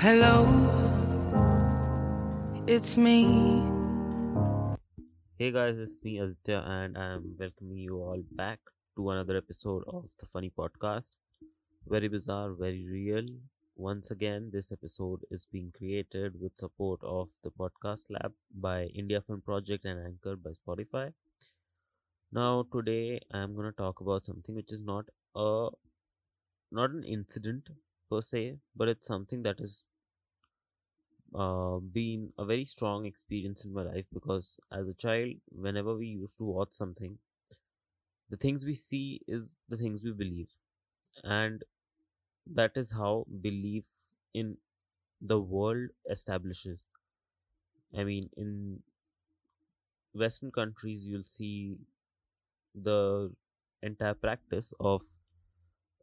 Hello, it's me. Hey guys, it's me Aditya, and I'm welcoming you all back to another episode of the Funny Podcast. Very bizarre, very real. Once again, this episode is being created with support of the Podcast Lab by India Film Project and anchored by Spotify. Now, today I'm gonna talk about something which is not a not an incident per se, but it's something that has uh, been a very strong experience in my life because as a child, whenever we used to watch something, the things we see is the things we believe, and that is how belief in the world establishes. I mean, in Western countries, you'll see the entire practice of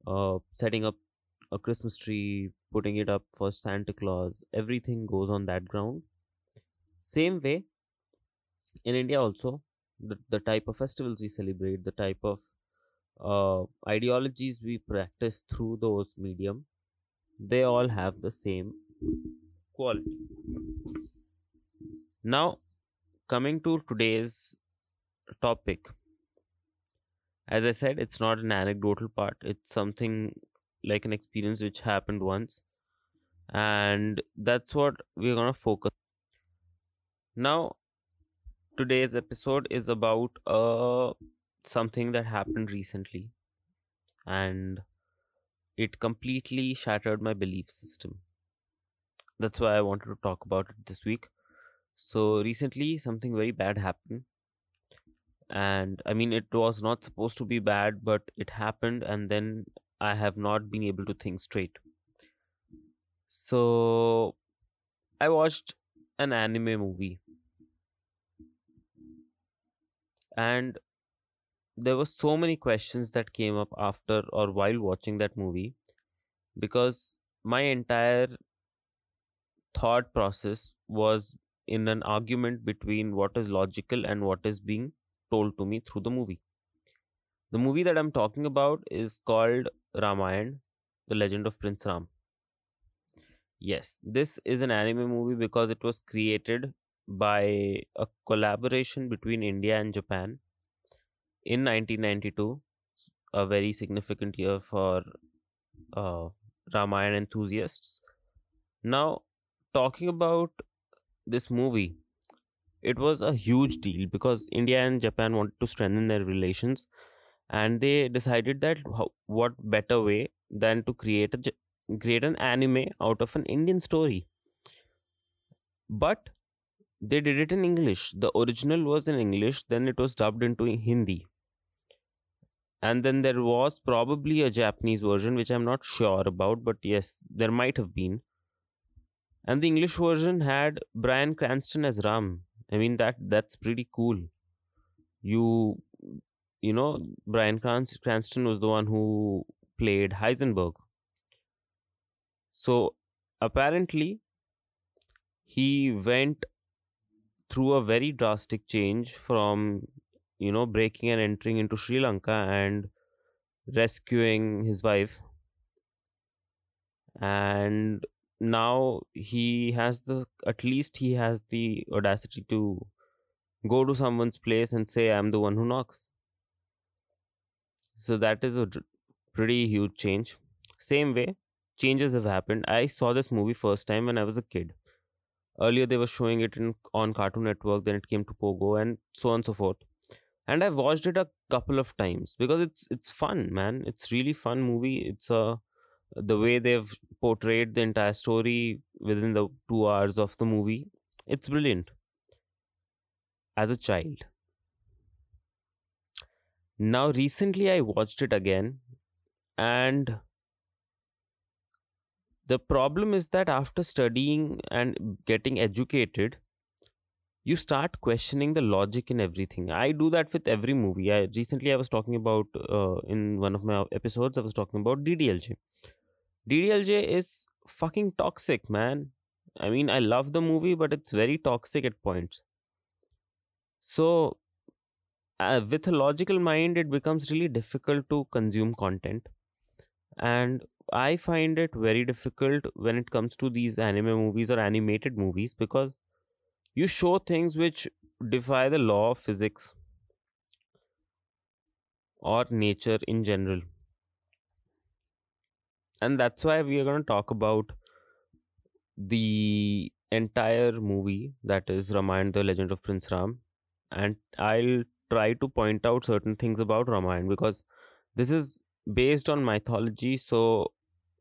uh, setting up a Christmas tree, putting it up for Santa Claus, everything goes on that ground. Same way in India also, the, the type of festivals we celebrate, the type of uh, ideologies we practice through those medium, they all have the same quality. Now, coming to today's topic, as I said, it's not an anecdotal part, it's something like an experience which happened once and that's what we're going to focus now today's episode is about uh something that happened recently and it completely shattered my belief system. That's why i wanted to talk about it this week. So recently something very bad happened and i mean it was not supposed to be bad but it happened and then I have not been able to think straight. So I watched an anime movie and there were so many questions that came up after or while watching that movie because my entire thought process was in an argument between what is logical and what is being told to me through the movie. The movie that I'm talking about is called Ramayana, The Legend of Prince Ram. Yes, this is an anime movie because it was created by a collaboration between India and Japan in 1992, a very significant year for uh, Ramayana enthusiasts. Now, talking about this movie, it was a huge deal because India and Japan wanted to strengthen their relations and they decided that how, what better way than to create a create an anime out of an Indian story. But they did it in English. The original was in English, then it was dubbed into Hindi. And then there was probably a Japanese version, which I'm not sure about, but yes, there might have been. And the English version had Bryan Cranston as Ram. I mean that that's pretty cool. You you know, Bryan Cranston was the one who played Heisenberg. So apparently, he went through a very drastic change from, you know, breaking and entering into Sri Lanka and rescuing his wife. And now he has the, at least he has the audacity to go to someone's place and say, I'm the one who knocks. So that is a pretty huge change. Same way, changes have happened. I saw this movie first time when I was a kid. Earlier they were showing it in on Cartoon Network, then it came to Pogo and so on and so forth. And I've watched it a couple of times because it's it's fun, man. It's really fun movie. It's a uh, the way they've portrayed the entire story within the two hours of the movie. It's brilliant. As a child, now, recently I watched it again, and the problem is that after studying and getting educated, you start questioning the logic in everything. I do that with every movie. I recently I was talking about uh, in one of my episodes. I was talking about DDLJ. DDLJ is fucking toxic, man. I mean, I love the movie, but it's very toxic at points. So uh, with a logical mind it becomes really difficult to consume content and I find it very difficult when it comes to these anime movies or animated movies because you show things which defy the law of physics or nature in general. And that's why we are going to talk about the entire movie that is Ramayana the Legend of Prince Ram and I'll try to point out certain things about Ramayana because this is based on mythology so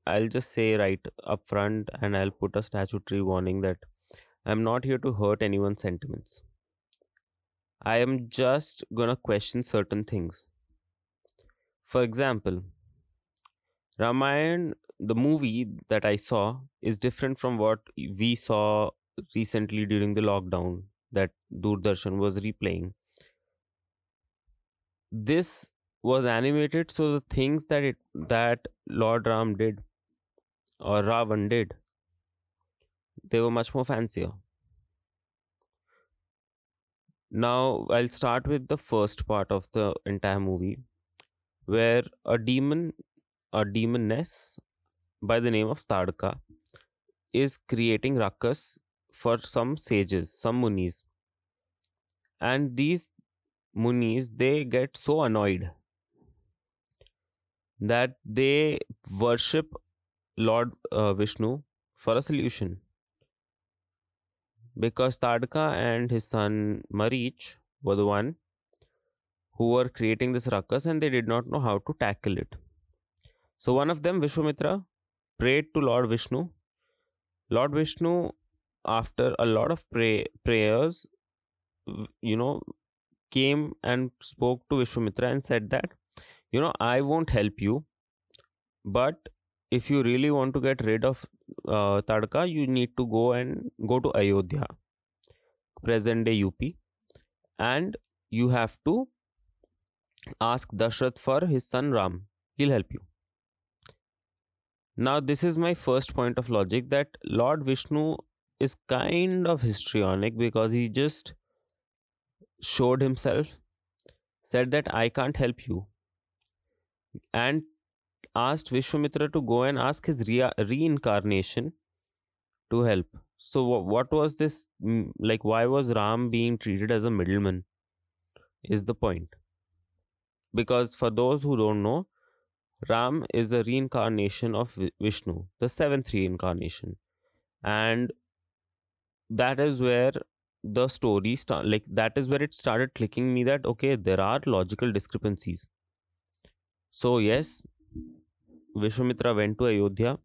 I'll just say right up front and I'll put a statutory warning that I'm not here to hurt anyone's sentiments. I am just gonna question certain things. For example, Ramayana, the movie that I saw, is different from what we saw recently during the lockdown that Doordarshan was replaying. This was animated, so the things that it that Lord Ram did or Ravan did, they were much more fancier. Now I'll start with the first part of the entire movie, where a demon, a demoness by the name of Tadka, is creating ruckus for some sages, some munis. And these munis, they get so annoyed that they worship Lord uh, Vishnu for a solution. Because Tadka and his son Marich were the one who were creating this ruckus and they did not know how to tackle it. So one of them, Vishwamitra, prayed to Lord Vishnu. Lord Vishnu, after a lot of pray- prayers, you know, came and spoke to Vishwamitra and said that, you know, I won't help you, but if you really want to get rid of uh, Tadka, you need to go and go to Ayodhya, present day UP, and you have to ask Dashrath for his son Ram. He'll help you. Now, this is my first point of logic that Lord Vishnu is kind of histrionic because he just showed himself, said that I can't help you, and asked Vishwamitra to go and ask his re- reincarnation to help. So, wh- what was this mm, like? Why was Ram being treated as a middleman? Is the point. Because for those who don't know, Ram is a reincarnation of Vishnu, the seventh reincarnation. And that is where the story start like that is where it started clicking me that okay there are logical discrepancies. So yes vishwamitra went to ayodhya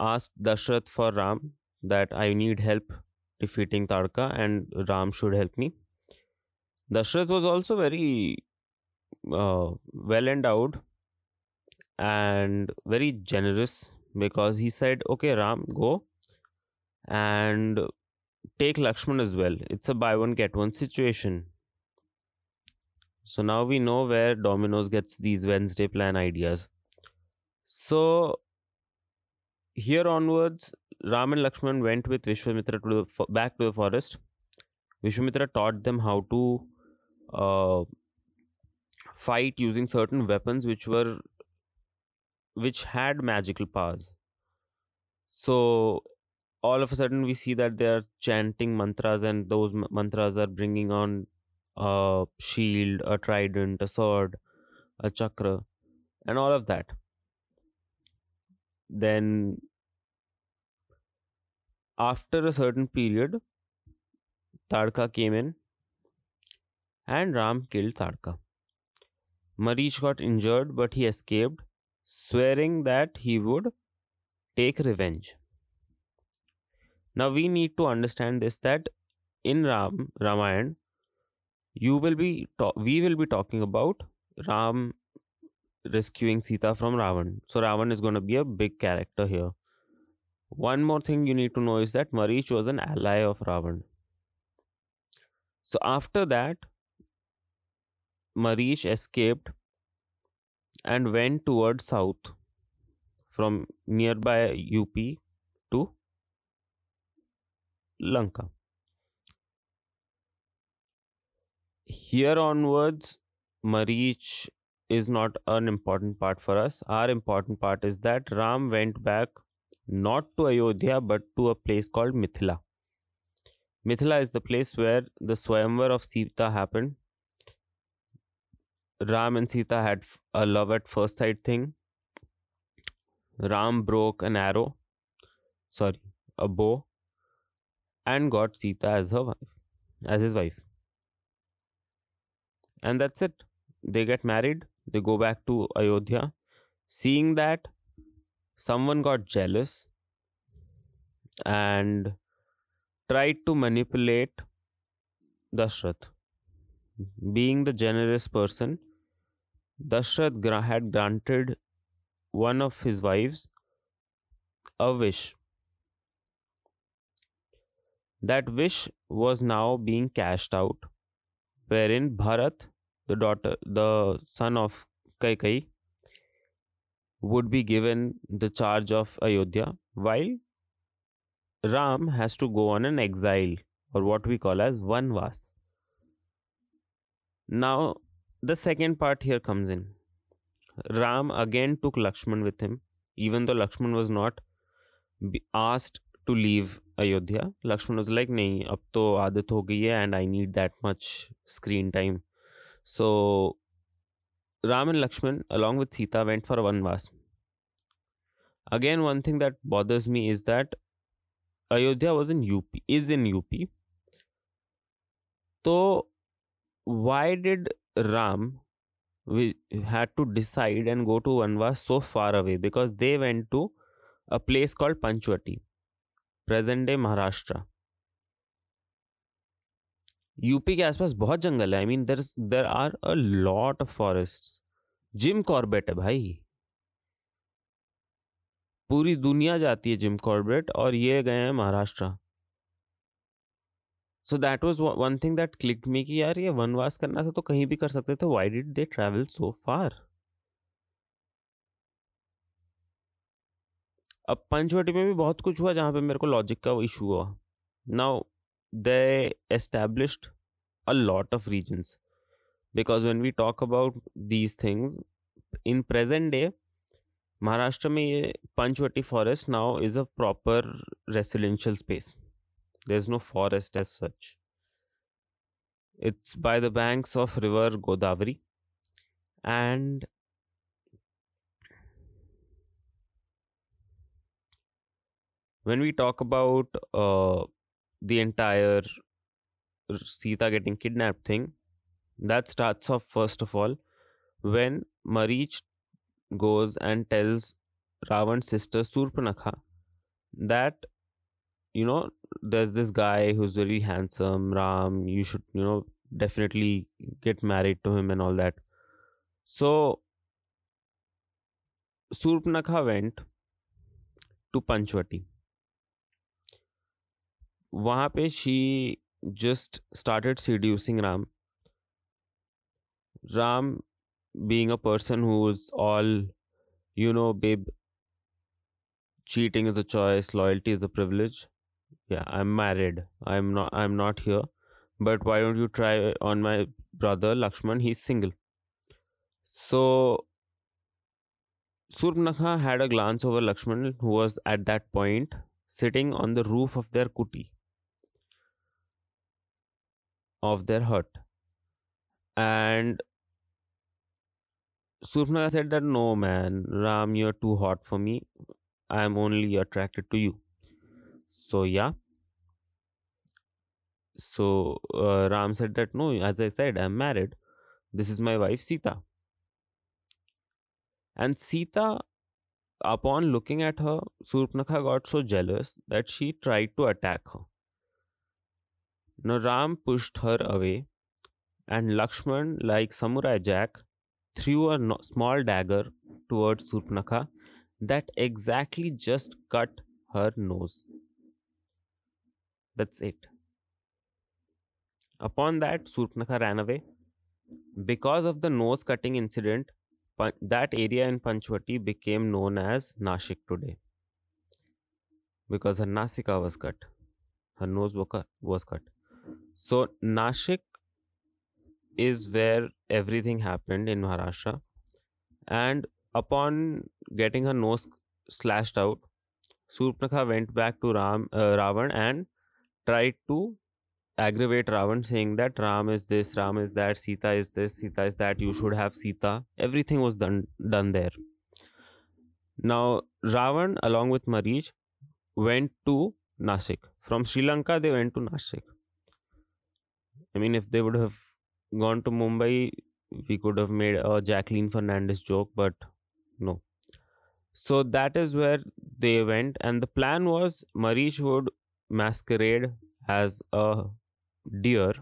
asked dashrath for ram that i need help defeating tadka and ram should help me. Dashrath was also very uh, well endowed and very generous because he said okay ram go. And take Lakshman as well. It's a buy one get one situation. So now we know where Domino's gets these Wednesday plan ideas. So here onwards, Ram and Lakshman went with Vishwamitra to the back to the forest. Vishwamitra taught them how to uh, fight using certain weapons which were which had magical powers. So all of a sudden we see that they are chanting mantras and those mantras are bringing on a shield a trident a sword a chakra and all of that. Then after a certain period tadka came in and ram killed tadka. Marich got injured but he escaped swearing that he would take revenge now we need to understand this that in Ram Ramayan, you will be ta- we will be talking about Ram rescuing Sita from Ravan. So Ravan is going to be a big character here. One more thing you need to know is that Marich was an ally of Ravan. So after that, Marich escaped and went towards south from nearby UP to Lanka. Here onwards, Marich is not an important part for us. Our important part is that Ram went back not to Ayodhya but to a place called Mithila. Mithila is the place where the Swayamvar of Sita happened. Ram and Sita had a love at first sight thing. Ram broke an arrow, sorry, a bow, and got Sita as her wife, as his wife. And that's it. They get married, they go back to Ayodhya. Seeing that, someone got jealous and tried to manipulate Dashrath. Being the generous person, Dashrath had granted one of his wives a wish. That wish was now being cashed out, wherein Bharat, the daughter, the son of Kaikai, would be given the charge of Ayodhya, while Ram has to go on an exile or what we call as Vanvas. Now, the second part here comes in. Ram again took Lakshman with him, even though Lakshman was not asked to leave Ayodhya Lakshman was like नहीं अब तो आदत हो गई है and I need that much screen time so Ram and Lakshman along with Sita went for vanvas again one thing that bothers me is that Ayodhya was in UP is in UP तो why did Ram we had to decide and go to vanvas so far away because they went to a place called Panchavati present day Maharashtra. UP के आसपास बहुत जंगल है. I mean there there are a lot of forest Jim Corbett है भाई. पूरी दुनिया जाती है जिम कॉर्बेट और ये गए हैं Maharashtra so that was one thing that click me कि यार ये वनवास करना था तो कहीं भी कर सकते थे. Why did they travel so far अब पंचवटी में भी बहुत कुछ हुआ जहाँ पे मेरे को लॉजिक का इशू हुआ। Now they established a lot of reasons because when we talk about these things in present day Maharashtra में ये Panchavati forest now is a proper residential space there is no forest as such it's by the banks of river Godavari and when we talk about uh, the entire Sita getting kidnapped thing, that starts off first of all when Marich goes and tells Ravan's sister Surpanakha that you know there's this guy who's very handsome, Ram, you should you know definitely get married to him and all that. So Surpanakha went to Panchvati वहाँ पे she just started seducing Ram. Ram being a person who's all, you know, babe, cheating is a choice, loyalty is a privilege. Yeah, I'm married. I'm not I'm not here. But why don't you try on my brother Lakshman? He's single. So Surpanakha had a glance over Lakshman, who was at that point sitting on the roof of their kuti of their hut. And Surpanakha said that no man, Ram, you're too hot for me. I'm only attracted to you. So yeah. So uh, Ram said that no, as I said, I'm married. This is my wife Sita. And Sita, upon looking at her, Surpanakha got so jealous that she tried to attack her. Now Ram pushed her away, and Lakshman, like Samurai Jack, threw a no- small dagger towards Surpanakha that exactly just cut her nose. That's it. Upon that, Surpanakha ran away. Because of the nose cutting incident, that area in Panchvati became known as Nashik today. Because her Nasika was cut, her nose was cut. So Nashik is where everything happened in Maharashtra. And upon getting her nose slashed out, Surpanakha went back to Ram, uh, Ravan and tried to aggravate Ravan, saying that Ram is this, Ram is that, Sita is this, Sita is that, you should have Sita. Everything was done done there. Now, Ravan, along with Marich, went to Nashik. From Sri Lanka, they went to Nasik. I mean, if they would have gone to Mumbai, we could have made a Jacqueline Fernandez joke, but no. So that is where they went, and the plan was Marich would masquerade as a deer,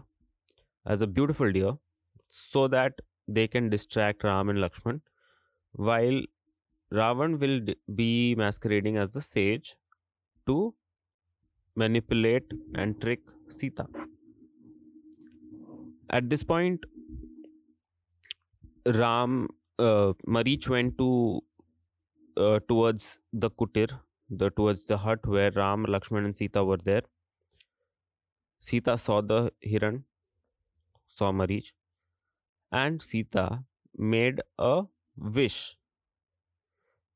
as a beautiful deer, so that they can distract Ram and Lakshman, while Ravan will be masquerading as the sage to manipulate and trick Sita. At this point, Ram, uh, Marich went to uh, towards the kutir, the towards the hut where Ram, Lakshman, and Sita were there. Sita saw the Hiran, saw Marich, and Sita made a wish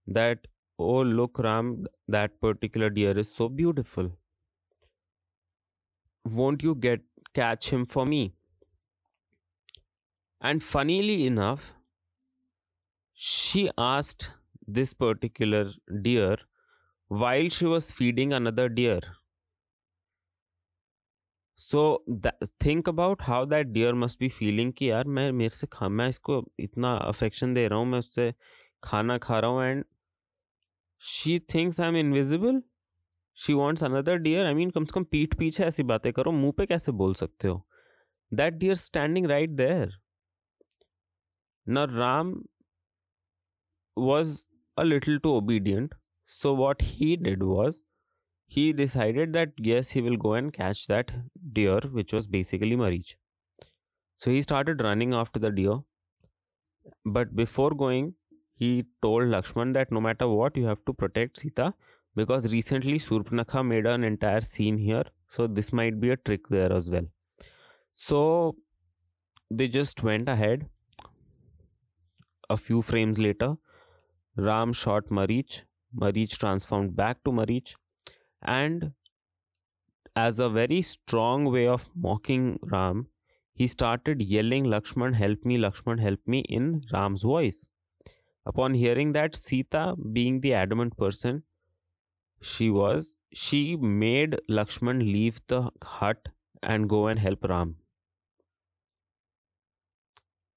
that, oh, look, Ram, that particular deer is so beautiful. Won't you get catch him for me? And funnily enough, she asked this particular deer while she was feeding another deer. So think about how that deer must be feeling कि यार मैं मेरे से खा मैं इसको इतना affection दे रहा हूँ मैं उससे खाना खा रहा हूँ and she thinks I am invisible she wants another deer I mean कम से कम पीठ पीछे ऐसी बातें करो मुँह पे कैसे बोल सकते हो? That deer standing right there Now, Ram was a little too obedient. So, what he did was he decided that yes, he will go and catch that deer, which was basically Marich. So, he started running after the deer. But before going, he told Lakshman that no matter what, you have to protect Sita because recently Surpanakha made an entire scene here. So, this might be a trick there as well. So, they just went ahead a few frames later, Ram shot Marich. Marich transformed back to Marich. And as a very strong way of mocking Ram, he started yelling, Lakshman, help me, Lakshman, help me in Ram's voice. Upon hearing that, Sita, being the adamant person she was, she made Lakshman leave the hut and go and help Ram.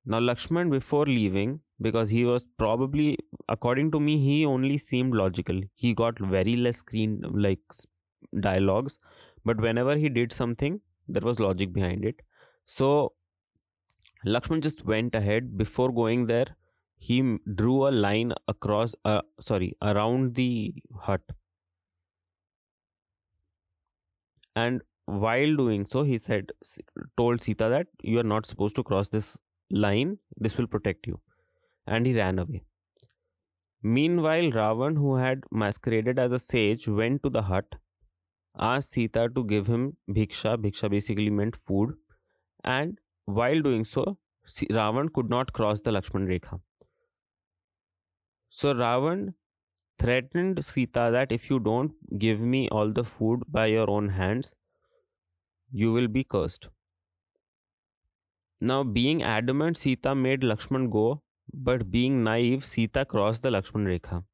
Now, Lakshman, before leaving, because he was probably, according to me, he only seemed logical. He got very less screen like dialogues, but whenever he did something, there was logic behind it. So, Lakshman just went ahead. Before going there, he drew a line across, uh, sorry, around the hut. And while doing so, he said, told Sita that you are not supposed to cross this line, this will protect you. And he ran away. Meanwhile, Ravan, who had masqueraded as a sage, went to the hut, asked Sita to give him bhiksha. Bhiksha basically meant food. And while doing so, Ravan could not cross the Lakshman Rekha. So Ravan threatened Sita that if you don't give me all the food by your own hands, you will be cursed. Now, being adamant, Sita made Lakshman go, but being naive, Sita crossed the Lakshman Rekha.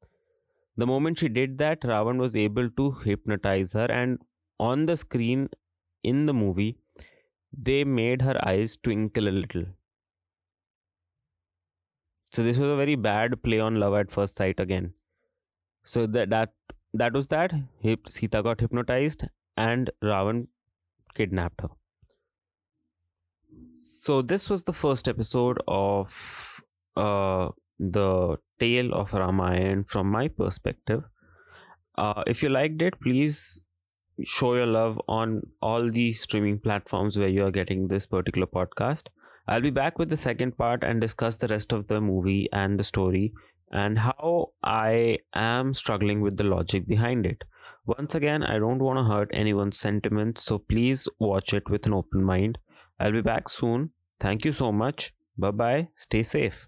The moment she did that, Ravan was able to hypnotize her, and on the screen in the movie, they made her eyes twinkle a little. So this was a very bad play on love at first sight again. So that that that was that. Sita got hypnotized, and Ravan kidnapped her. So this was the first episode of uh, the tale of Ramayana from my perspective. Uh, if you liked it, please show your love on all the streaming platforms where you are getting this particular podcast. I'll be back with the second part and discuss the rest of the movie and the story and how I am struggling with the logic behind it. Once again, I don't want to hurt anyone's sentiments, so please watch it with an open mind. I'll be back soon Thank you so much. Bye bye. Stay safe.